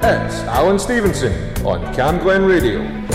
and Alan Stevenson on Cam Glen Radio.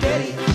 Daddy.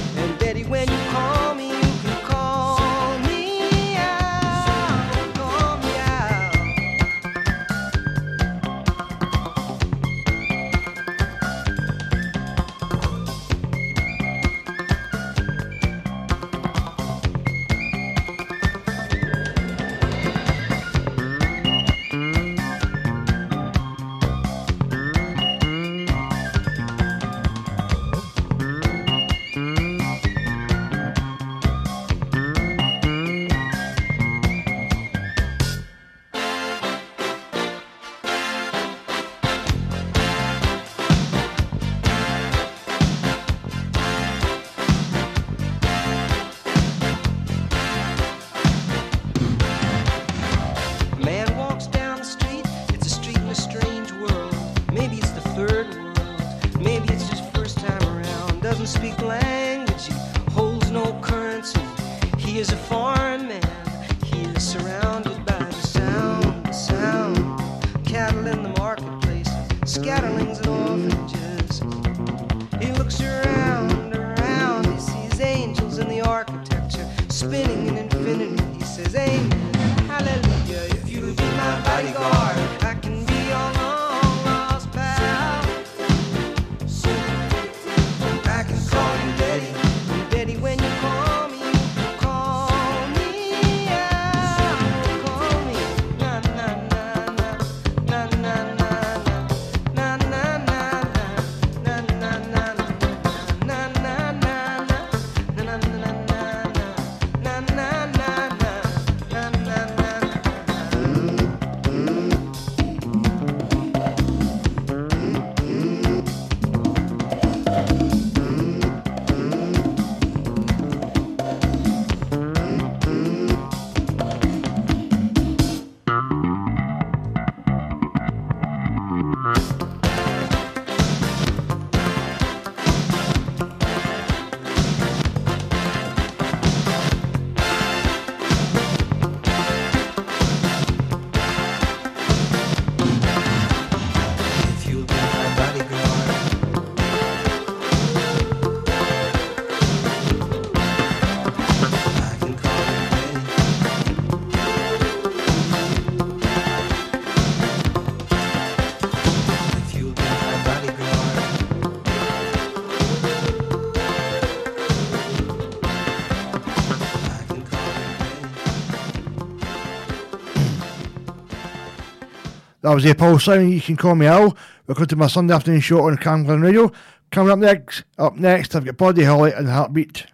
That was the Paul Simon. You can call me Al. Welcome to my Sunday afternoon show on Cam Glen Radio. Coming up next, up next, I've got Buddy Holly and Heartbeat.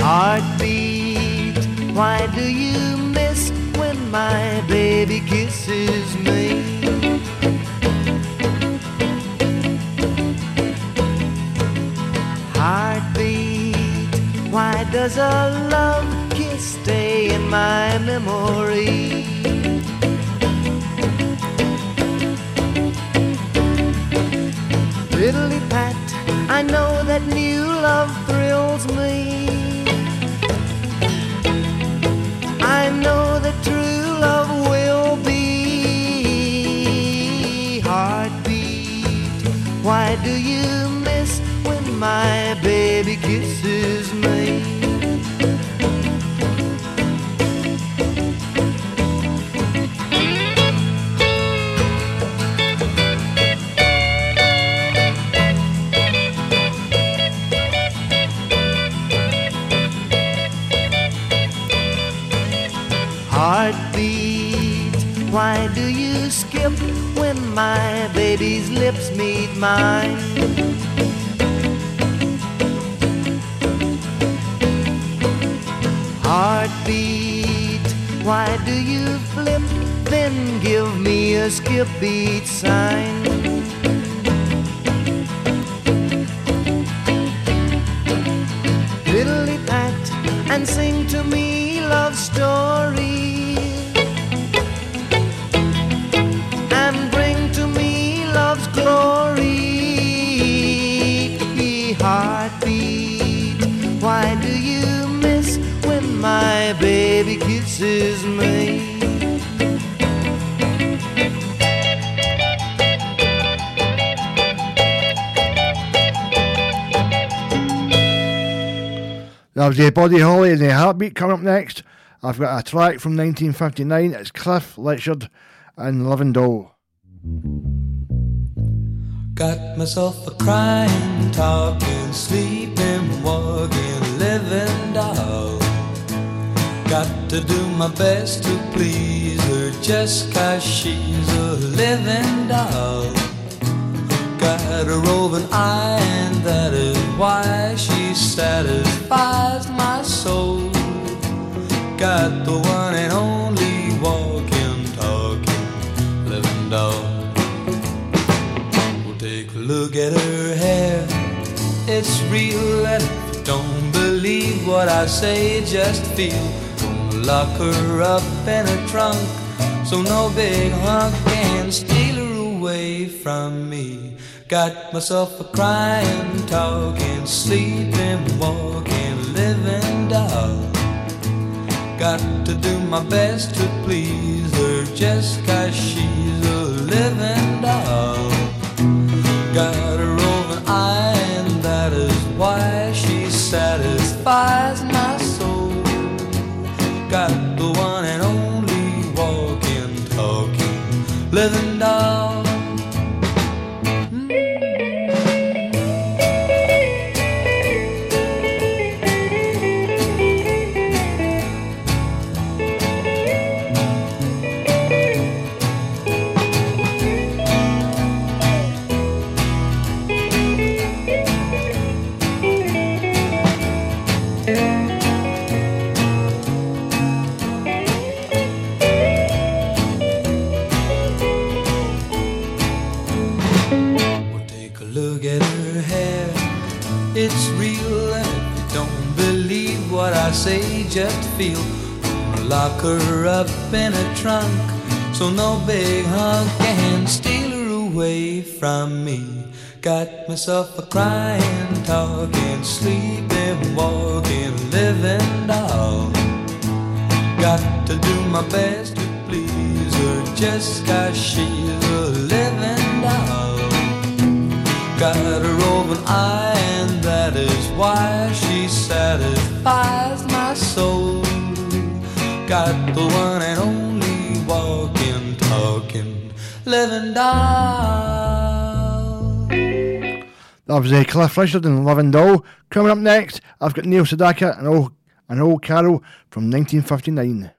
Heartbeat, why do you miss when my baby kisses me? Heartbeat, why does a love stay in my memory? Fiddly pat, I know that new love thrills me. I know that true love will be. Heartbeat, why do you miss when my baby kisses me? My baby's lips meet mine? Heartbeat, why do you flip, then give me a skip beat sign? Was uh, Buddy Holly and the Heartbeat coming up next. I've got a track from 1959. It's Cliff Richard and Doe. Got myself a crying, talking, sleeping, walking, living doll. Got to do my best to please her just 'cause she's a living doll. Got a roving eye, and that is why she satisfies my soul. Got the one and only walking, talking, living doll. Well, take a look at her hair. It's real, and if you don't believe what I say, just feel. Gonna lock her up in a trunk, so no big hunk can steal her away from me. Got myself a crying, talking, sleeping, walking, living doll. Got to do my best to please her just 'cause she's a living doll. Got a roving eye, and that is why she satisfies my soul. Got say, just feel. Lock her up in a trunk, so no big hunk can steal her away from me. Got myself a crying, talking, sleeping, walking, living doll. Got to do my best to please her just 'cause she's a living doll. Got a roving eye, and that is why she satisfies my soul. Got the one and only walking, talking, living doll. That was uh, Cliff Richard and the Loving Doll. Coming up next, I've got Neil Sedaka and old, an old Carol from 1959.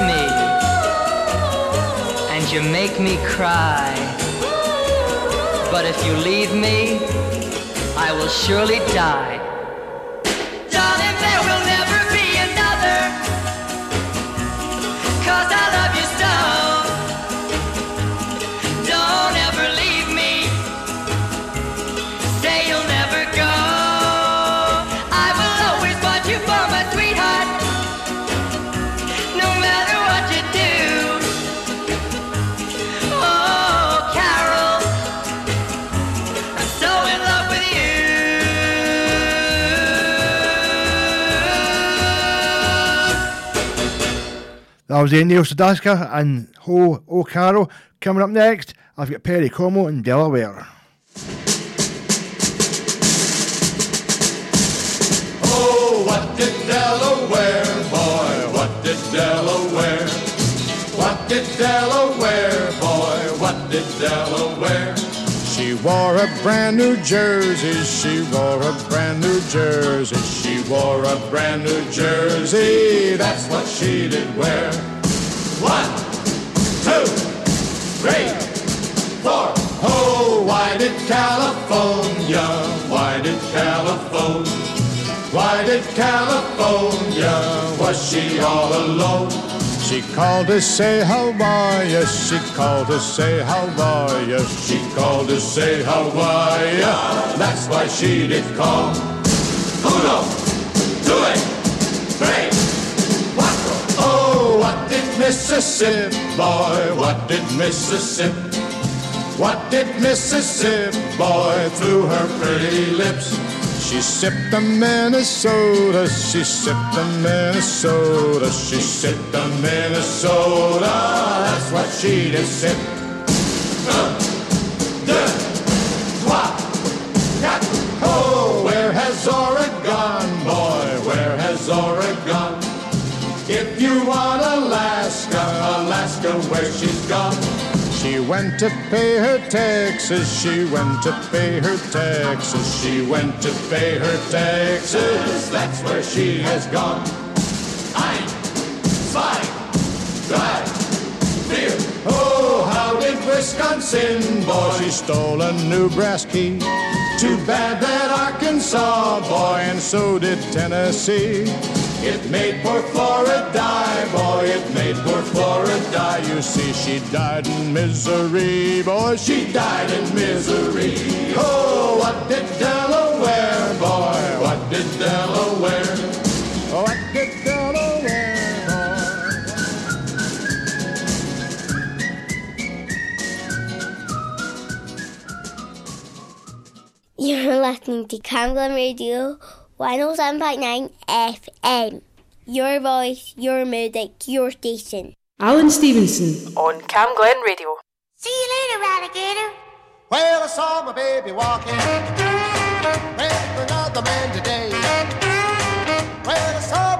Me. And you make me cry. But if you leave me, I will surely die. That was Neil Sedaka and Ho O Caro. Coming up next, I've got Perry Como in Delaware. Oh, what did Delaware, boy, what did Delaware? What did Delaware, boy, what did Delaware? She wore a brand new jersey, she wore a brand new jersey, she wore a brand new jersey, that's what she did wear. One, two, three, four. Oh, why did California, why did California, why did California, was she all alone? She called to say how are ya, she called to say how are ya, She called to say how are ya, that's why she did call. Uno, two, three, cuatro. Oh, what did Mississippi, boy, what did Mississippi, what did Mississippi, boy, through her pretty lips? She sipped the Minnesota, she sipped the Minnesota, she sipped the Minnesota, that's what she did sip. Un, deux, trois. Oh, where has Oregon, gone, boy, where has Oregon? Gone? If you want Alaska, Alaska, where she's gone. She went to pay her taxes, she went to pay her taxes, She went to pay her taxes, that's where she has gone. Ein, zwei, drei, vier. Oh, how did Wisconsin, boy, She stole a new brass key. Too bad that Arkansas, boy, and so did Tennessee. It made poor Florida die, boy, it made poor Florida die. You see, she died in misery, boy. She died in misery. Oh, what did Delaware, boy, what did Delaware? What did Delaware, boy? You're listening to Camglen Radio 107.9 FM. Your voice, your music, your station. Alan Stevenson on Cam Glen Radio. See you later, alligator. Well, I saw my baby walking with another man today. Well, I saw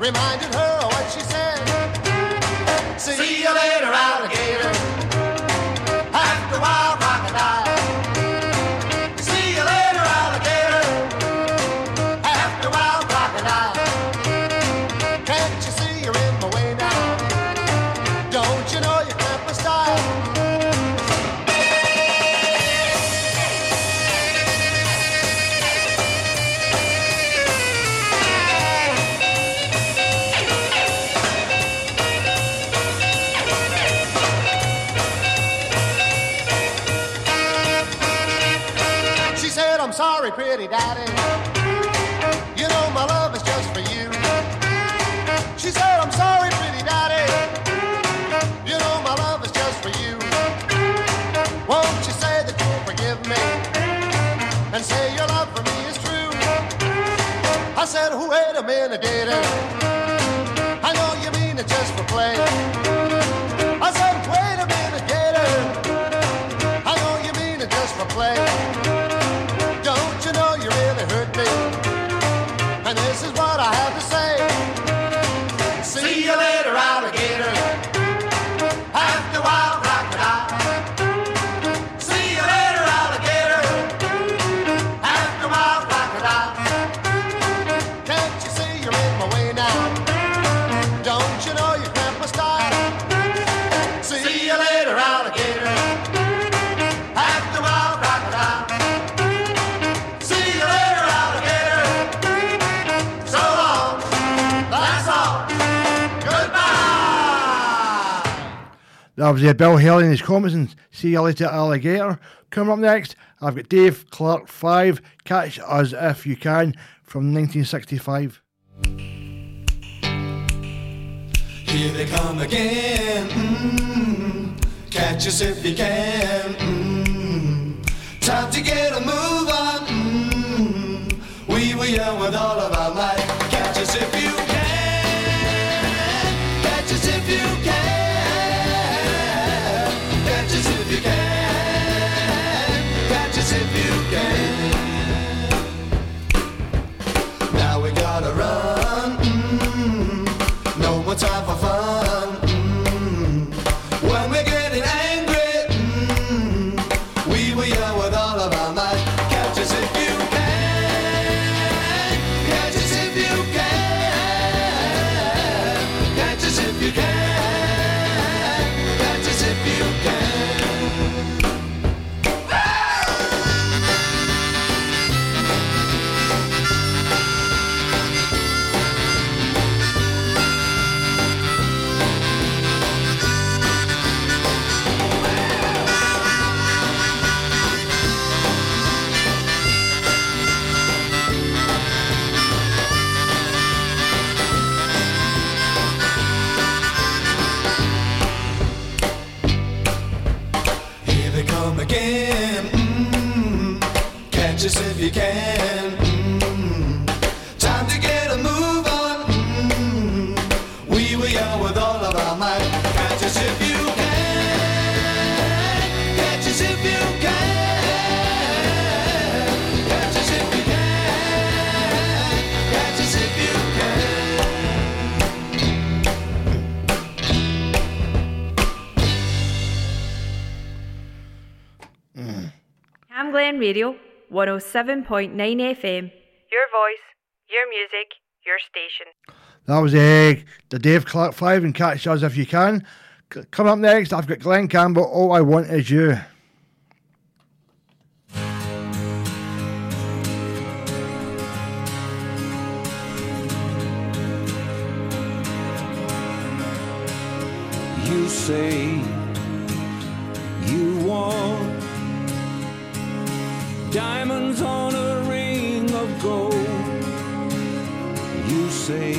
reminded her Was uh, Bill Haley and his Comets and see you later, alligator. Coming up next, I've got Dave Clark 5, Catch Us If You Can, from 1965. Here they come again. mm Catch us if you can. mm Time to get a move on. mm We were young with all of our might. Catch us if you if you can. mm Time to get a move on. mm We were young with all of our might. Catch us if you can. Catch us if you can. Catch us if you can. Catch us if you can. Glen Radio, 107.9 FM. Your voice, your music, your station. That was uh, the Dave Clark 5 and Catch Us If You Can. C- coming up next, I've got Glen Campbell, All I Want Is You. You say you want diamonds on a ring of gold. You say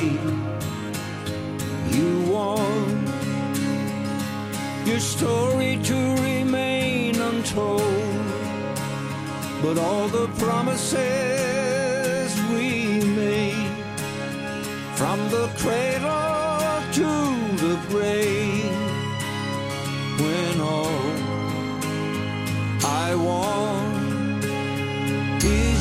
you want your story to remain untold. But all the promises we made from the cradle to the grave when all I want is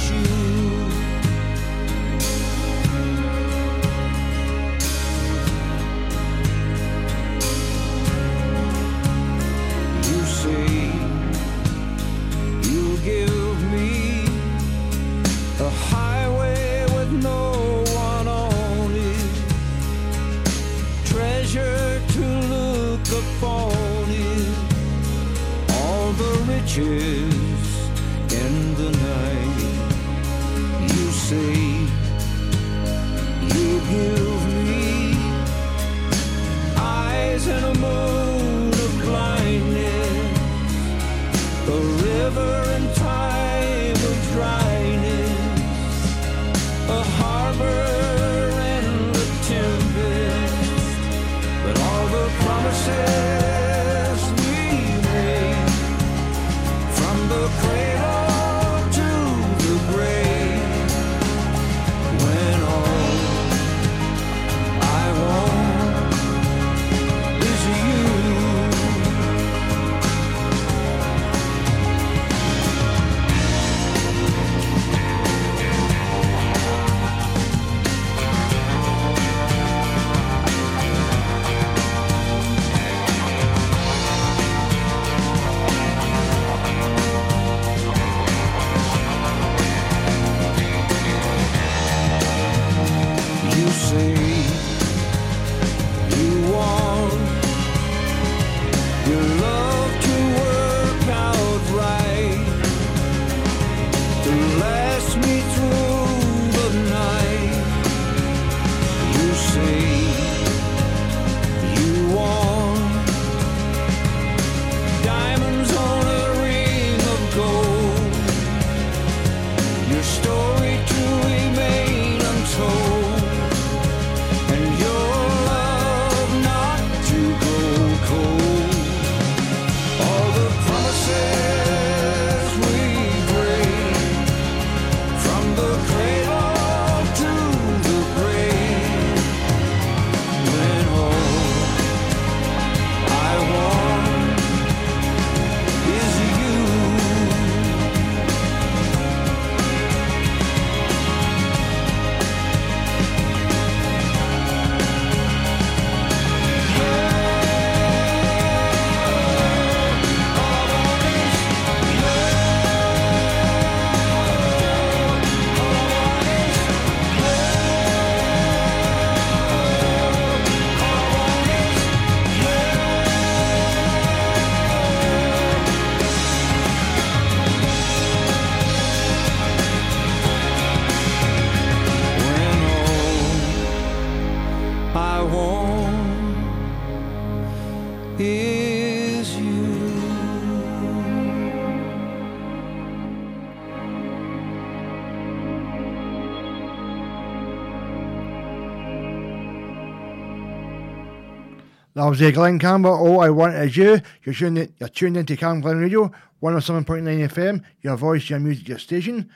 I'm Glen Campbell. All I want is you. You're tuned in, you're tuned in to Cam Glen Radio, 107.9 FM, your voice, your music, your station.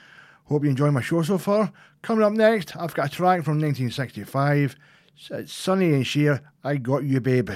Hope you enjoy my show so far. Coming up next, I've got a track from 1965. It's Sonny and Cher, I Got You Baby.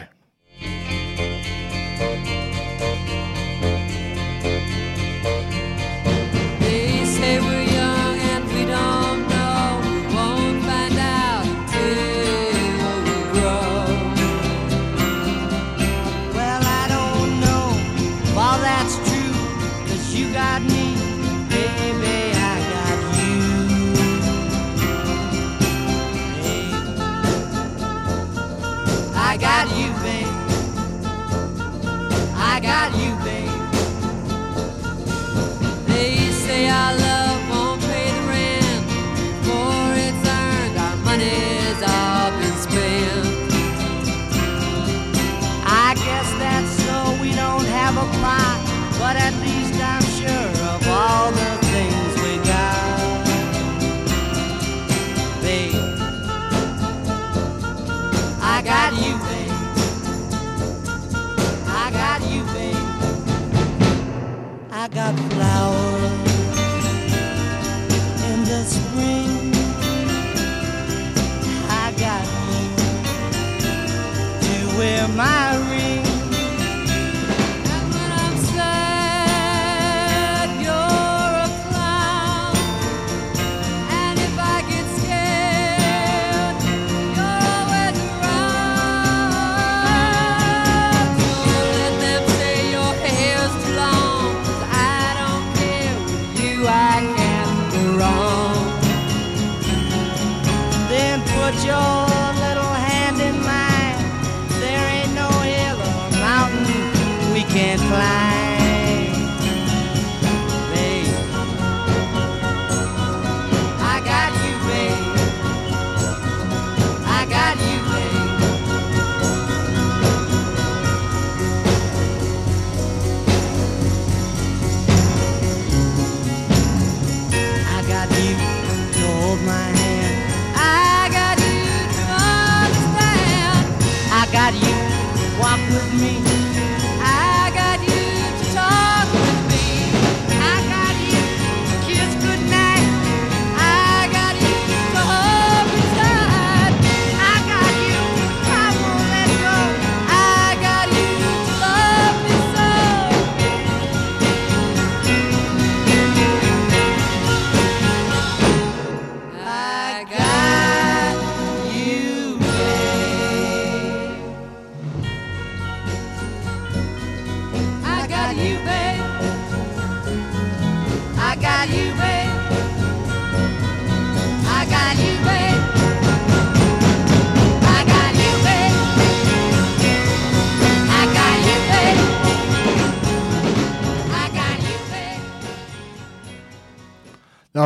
walk with me.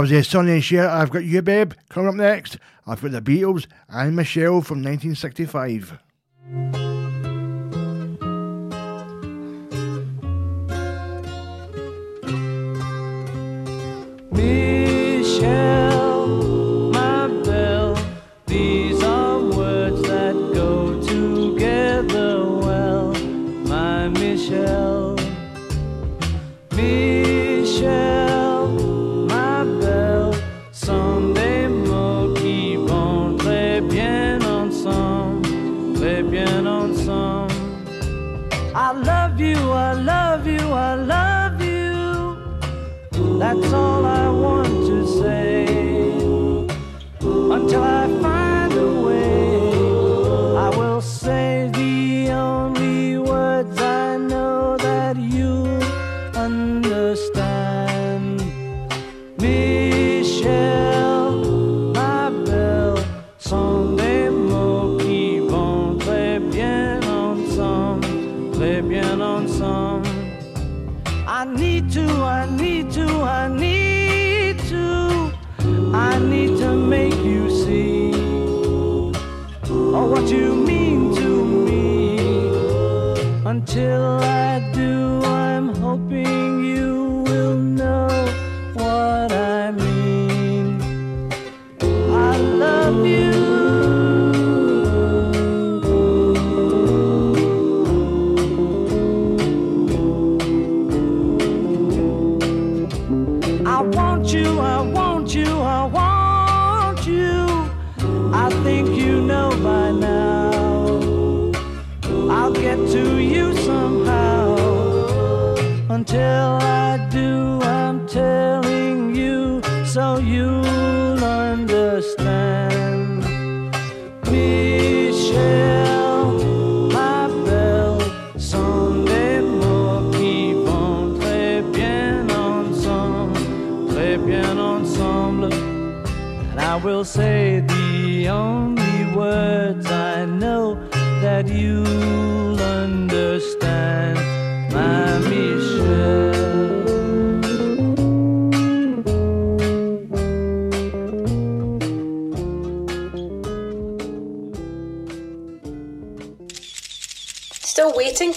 was a Sonny and Cher. I've got you, babe. Coming up next, I've got the Beatles and Michelle from 1965.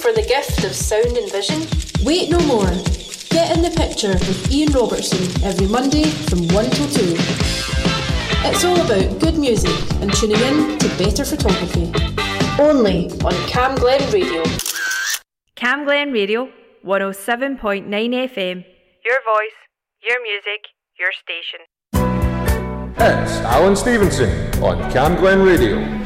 for the gift of sound and vision. Wait no more. Get in the picture with Ian Robertson every Monday from 1 till 2. It's all about good music and tuning in to better photography. Only on Cam Glen Radio. Cam Glen Radio, 107.9 FM. Your voice, your music, your station. It's Alan Stevenson on Cam Glen Radio.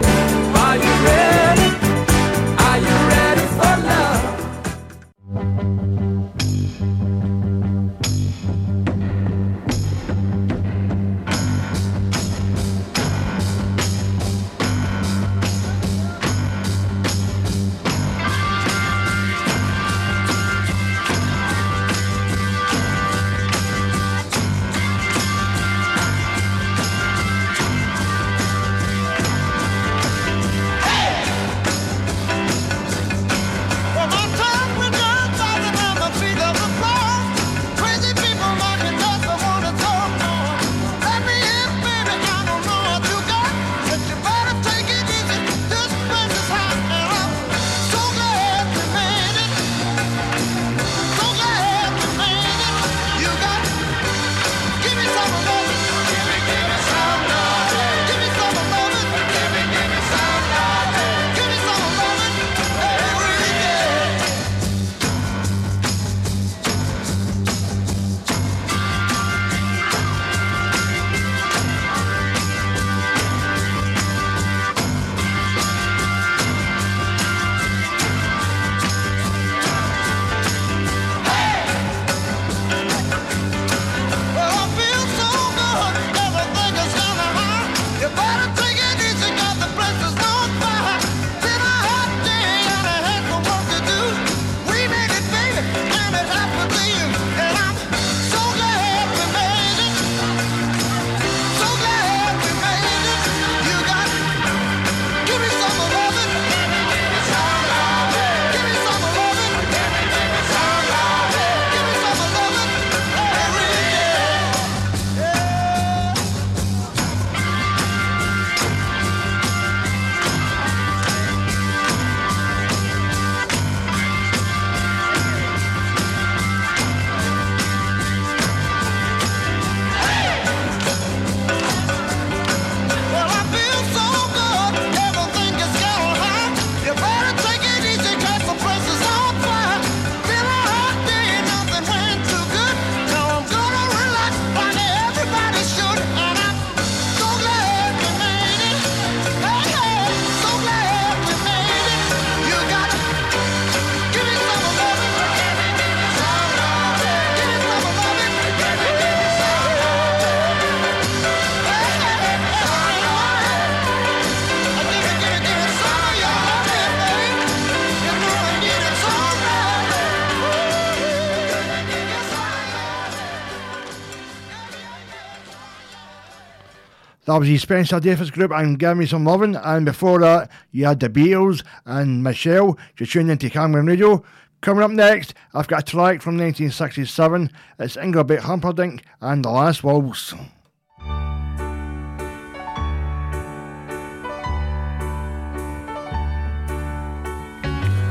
That was the Spencer Davis group and Give Me Some Lovin'. And before that, you had the Beatles and Michelle. You're tuned into Cam Glen Radio. Coming up next, I've got a track from 1967. It's Engelbert Humperdinck and The Last Waltz.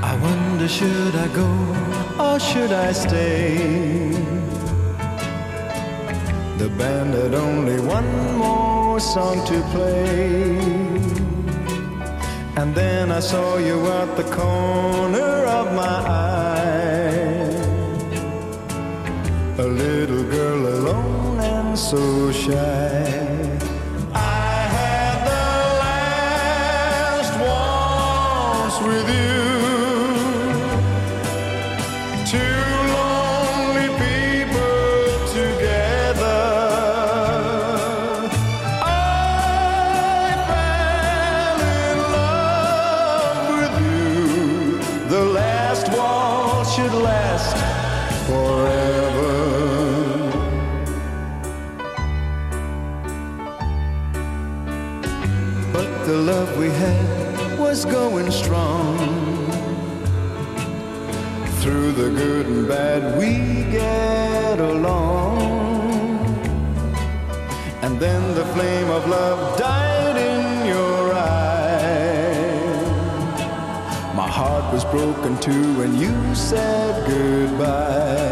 I wonder should I go or should I stay? The band had only one more song to play. And then I saw you at the corner of my eye. Flame of love died in your eye. My heart was broken too when you said goodbye.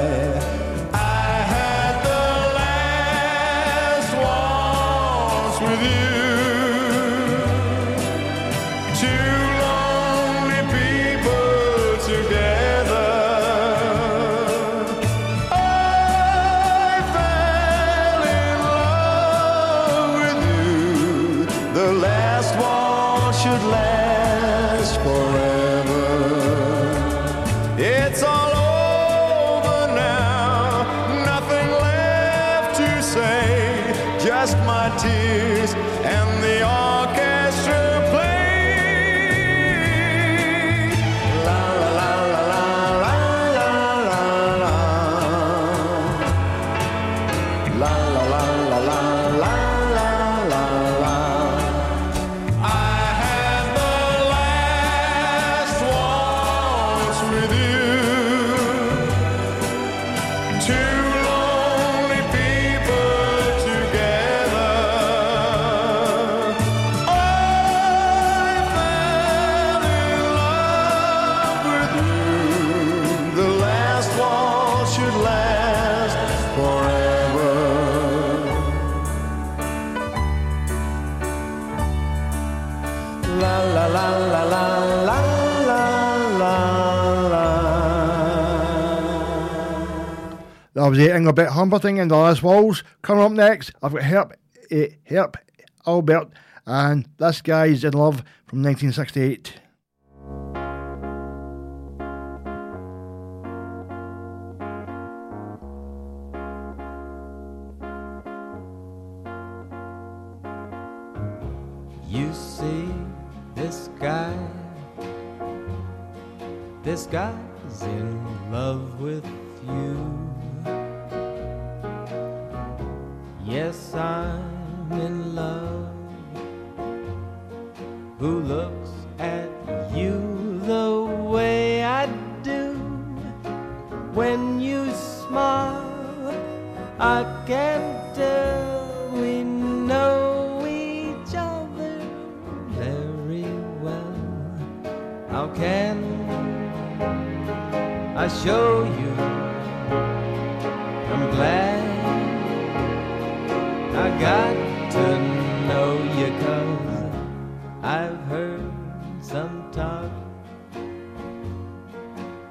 Was the Engelbert Humperdinck and the Last Waltz. Coming up next, I've got Herb, uh, Herb Alpert, and this guy's in love from 1968.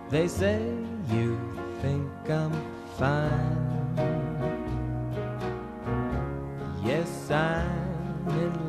They say you think I'm fine. Yes, I'm in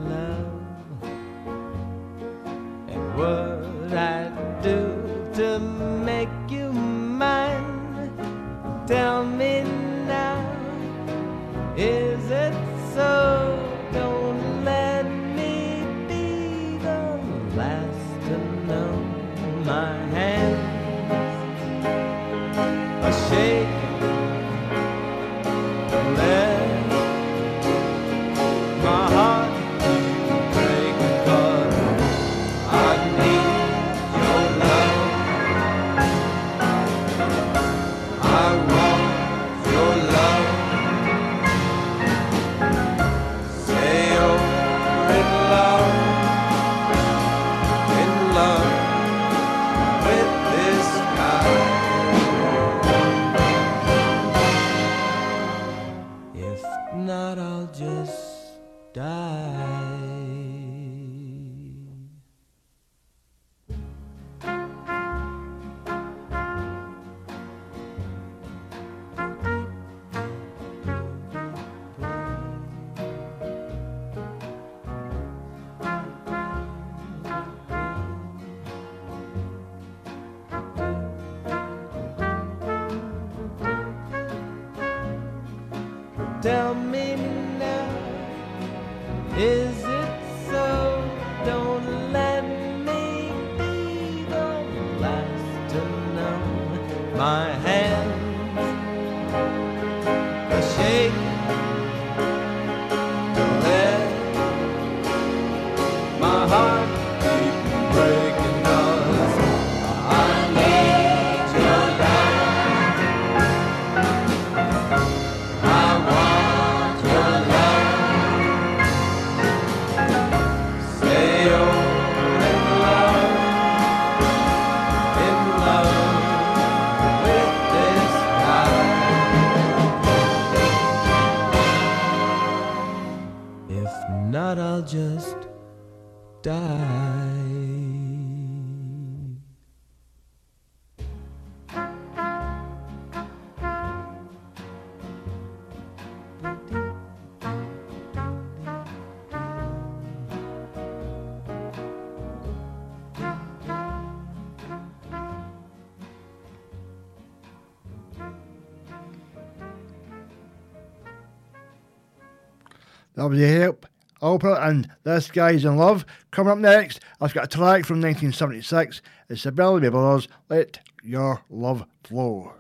of the Herb Alpert and This Guy's in Love. Coming up next, I've got a track from 1976. It's the Bellamy Brothers, Let Your Love Flow.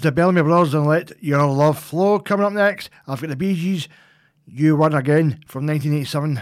the Bellamy Brothers and Let Your Love Flow. Coming up next, I've got the Bee Gees, You Won Again from 1987.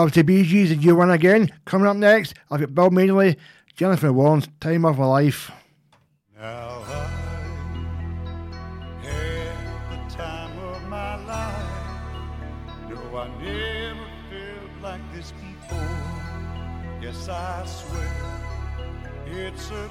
obviously Bee Gees and You Run Again. Coming up next, I've got Bill Medley, Jennifer Warnes Time of My Life. Now I the time of my life. No, I never felt like this before. Yes, I swear it's a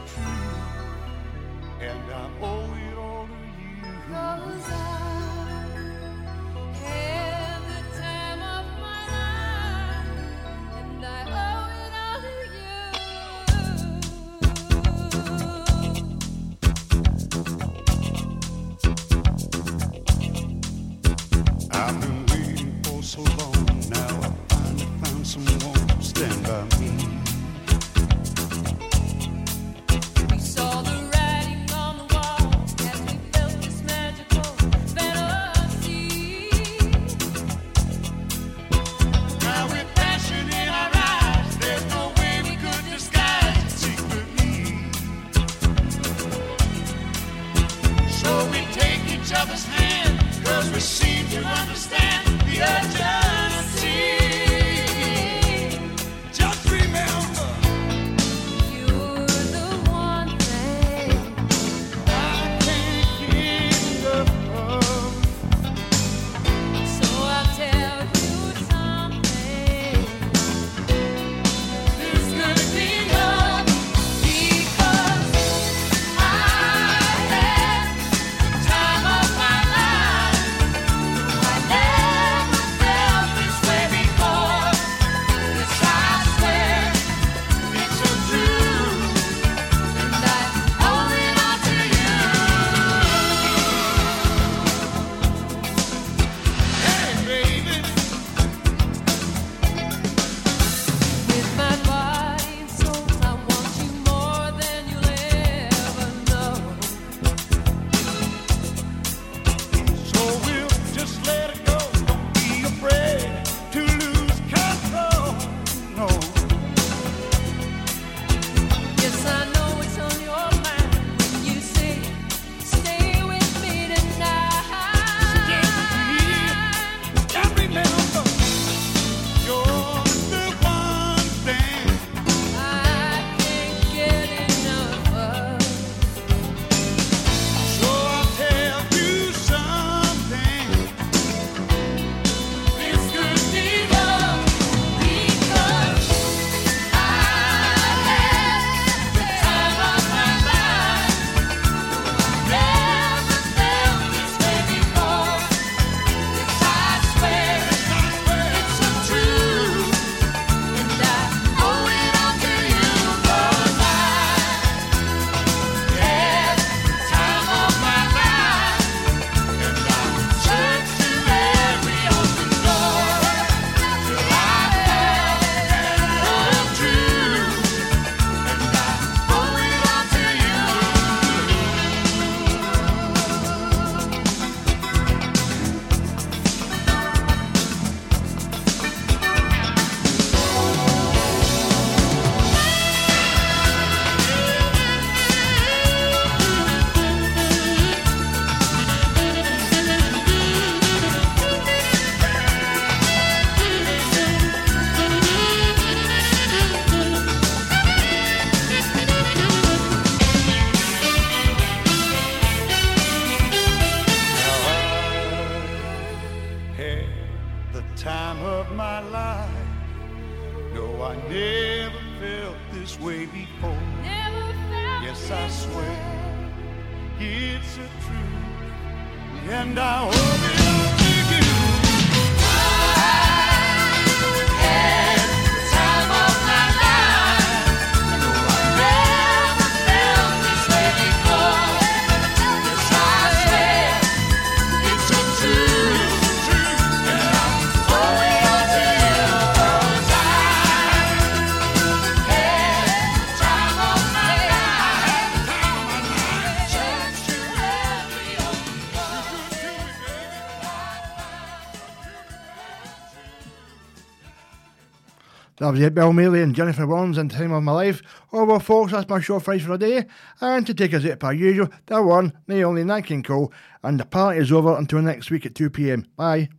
That was it, Bill Medley and Jennifer Warnes in Time of My Life. Oh well, folks, that's my show for the day. And to take us up per usual, the one, the only Nat King Cole. And the party is over until next week at 2 pm. Bye.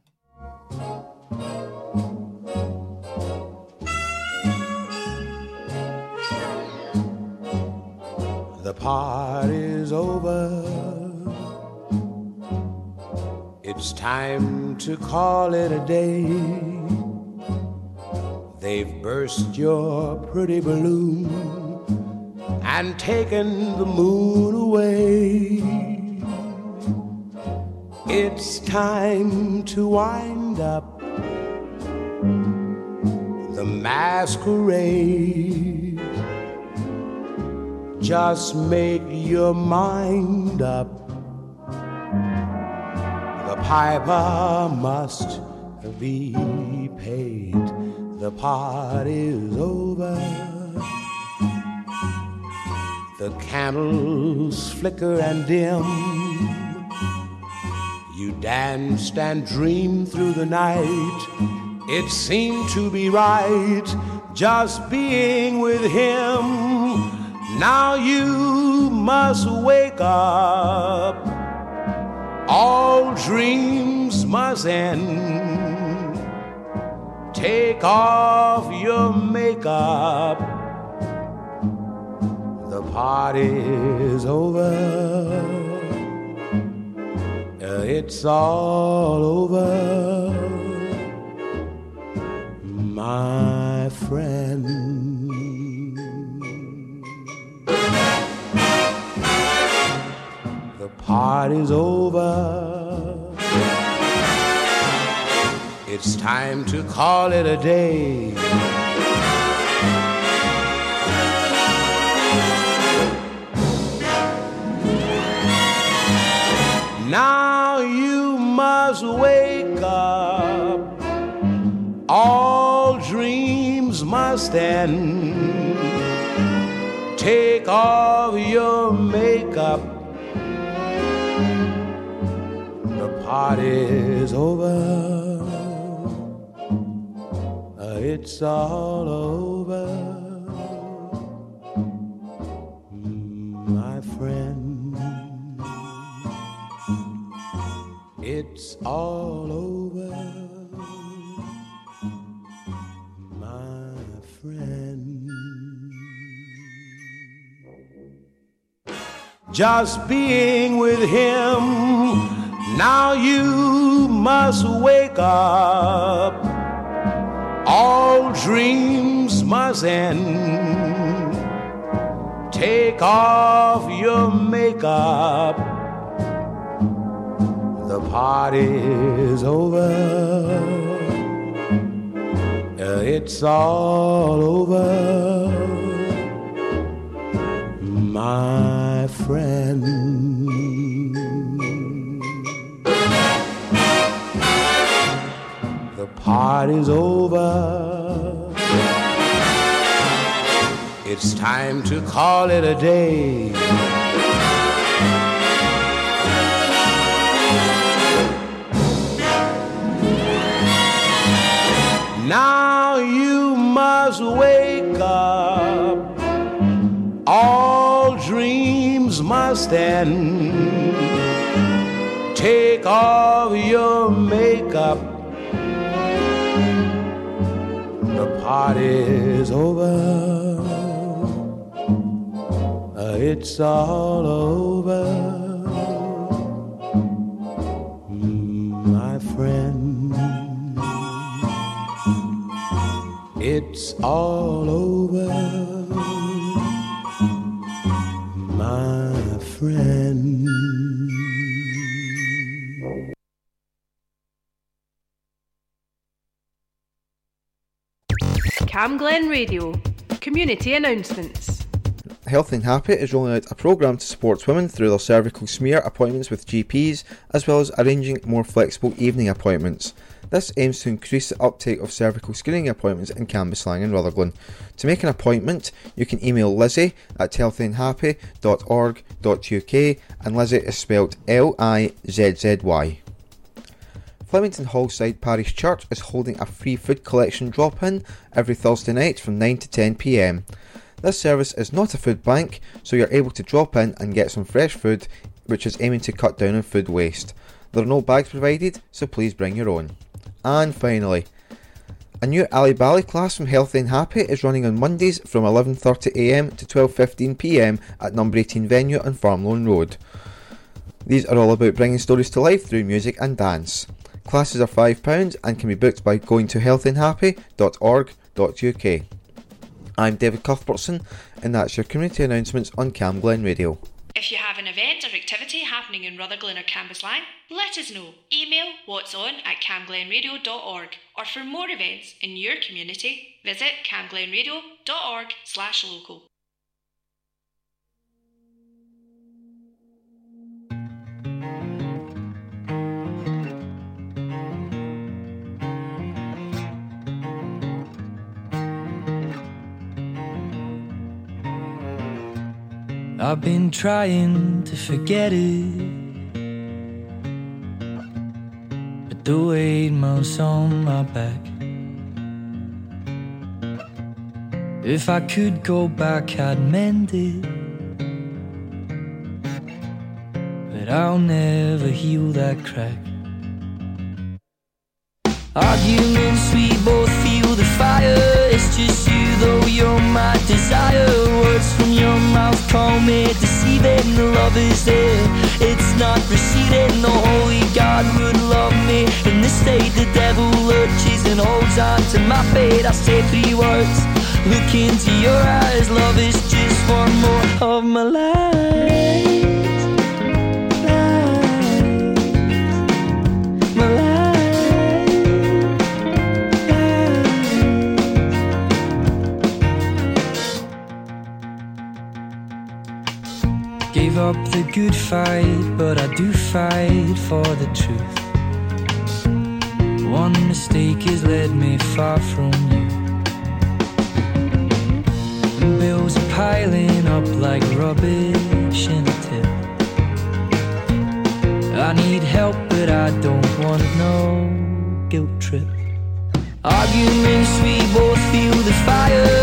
The party's over. It's time to call it a day. They've burst your pretty balloon and taken the moon away. It's time to wind up the masquerade. Just make your mind up. The piper must be paid. The party's over. The candles flicker and dim. You danced and dreamed through the night. It seemed to be right just being with him. Now you must wake up. All dreams must end. Take off your makeup. The party's over. Uh, It's all over, my friend. The party's over. It's time to call it a day. Now you must wake up. All dreams must end. Take off your makeup. The party's over. It's all over. My friend. It's all over, my friend. Just being with him, now you must wake up. All dreams must end. Take off your makeup. The party's over. Uh, It's all over, my friend. Party's over. It's time to call it a day. Now you must wake up. All dreams must end. Take off your makeup. Party's over. Uh, It's all over. My friend. It's all over, Glen Radio. Community announcements. Healthy and Happy is rolling out a programme to support women through their cervical smear appointments with GPs, as well as arranging more flexible evening appointments. This aims to increase the uptake of cervical screening appointments in Cambuslang and Rutherglen. To make an appointment, you can email Lizzy at healthyandhappy.org.uk and Lizzy is spelled L-I-Z-Z-Y. Flemington Hallside Parish Church is holding a free food collection drop in every Thursday night from 9 to 10 pm. This service is not a food bank, so you're able to drop in and get some fresh food, which is aiming to cut down on food waste. There are no bags provided, so please bring your own. And finally, A new Ali Bali class from Healthy and Happy is running on Mondays from 11.30am to 12.15pm at number 18 venue on Farmeloan Road. These are all about bringing stories to life through music and dance. Classes are £5 and can be booked by going to healthyandhappy.org.uk. I'm David Cuthbertson and that's your community announcements on Cam Glen Radio. If you have an event or activity happening in Rutherglen or Cambuslang, let us know. Email what's on at camglenradio.org or for more events in your community, visit camglenradio.org slash local. I've been trying to forget it. But the weight mounts on my back. If I could go back, I'd mend it. But I'll never heal that crack. Arguments, we both feel the fire. It's just you, though you're my desire. Words from your mouth call me deceiving. The love is there, it's not receding. The holy God would love me. In this state, the devil lurches and holds on to my fate. I say three words, look into your eyes. Love is just one more of my life. Up the good fight, but I do fight for the truth. One mistake has led me far from you. Bills are piling up like rubbish in a tip. I need help, but I don't want no guilt trip. Arguments, we both feel the fire.